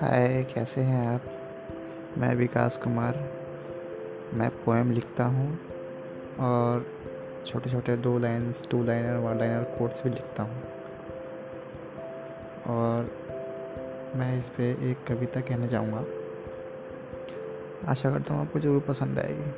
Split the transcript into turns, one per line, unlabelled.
हाय, कैसे हैं आप? मैं विकास कुमार। मैं पोएम लिखता हूँ और छोटे छोटे दो lines two liner one liner quotes भी लिखता हूँ। और मैं इस पर एक कविता कहने जाऊँगा। आशा करता हूँ आपको ज़रूर पसंद आएगी।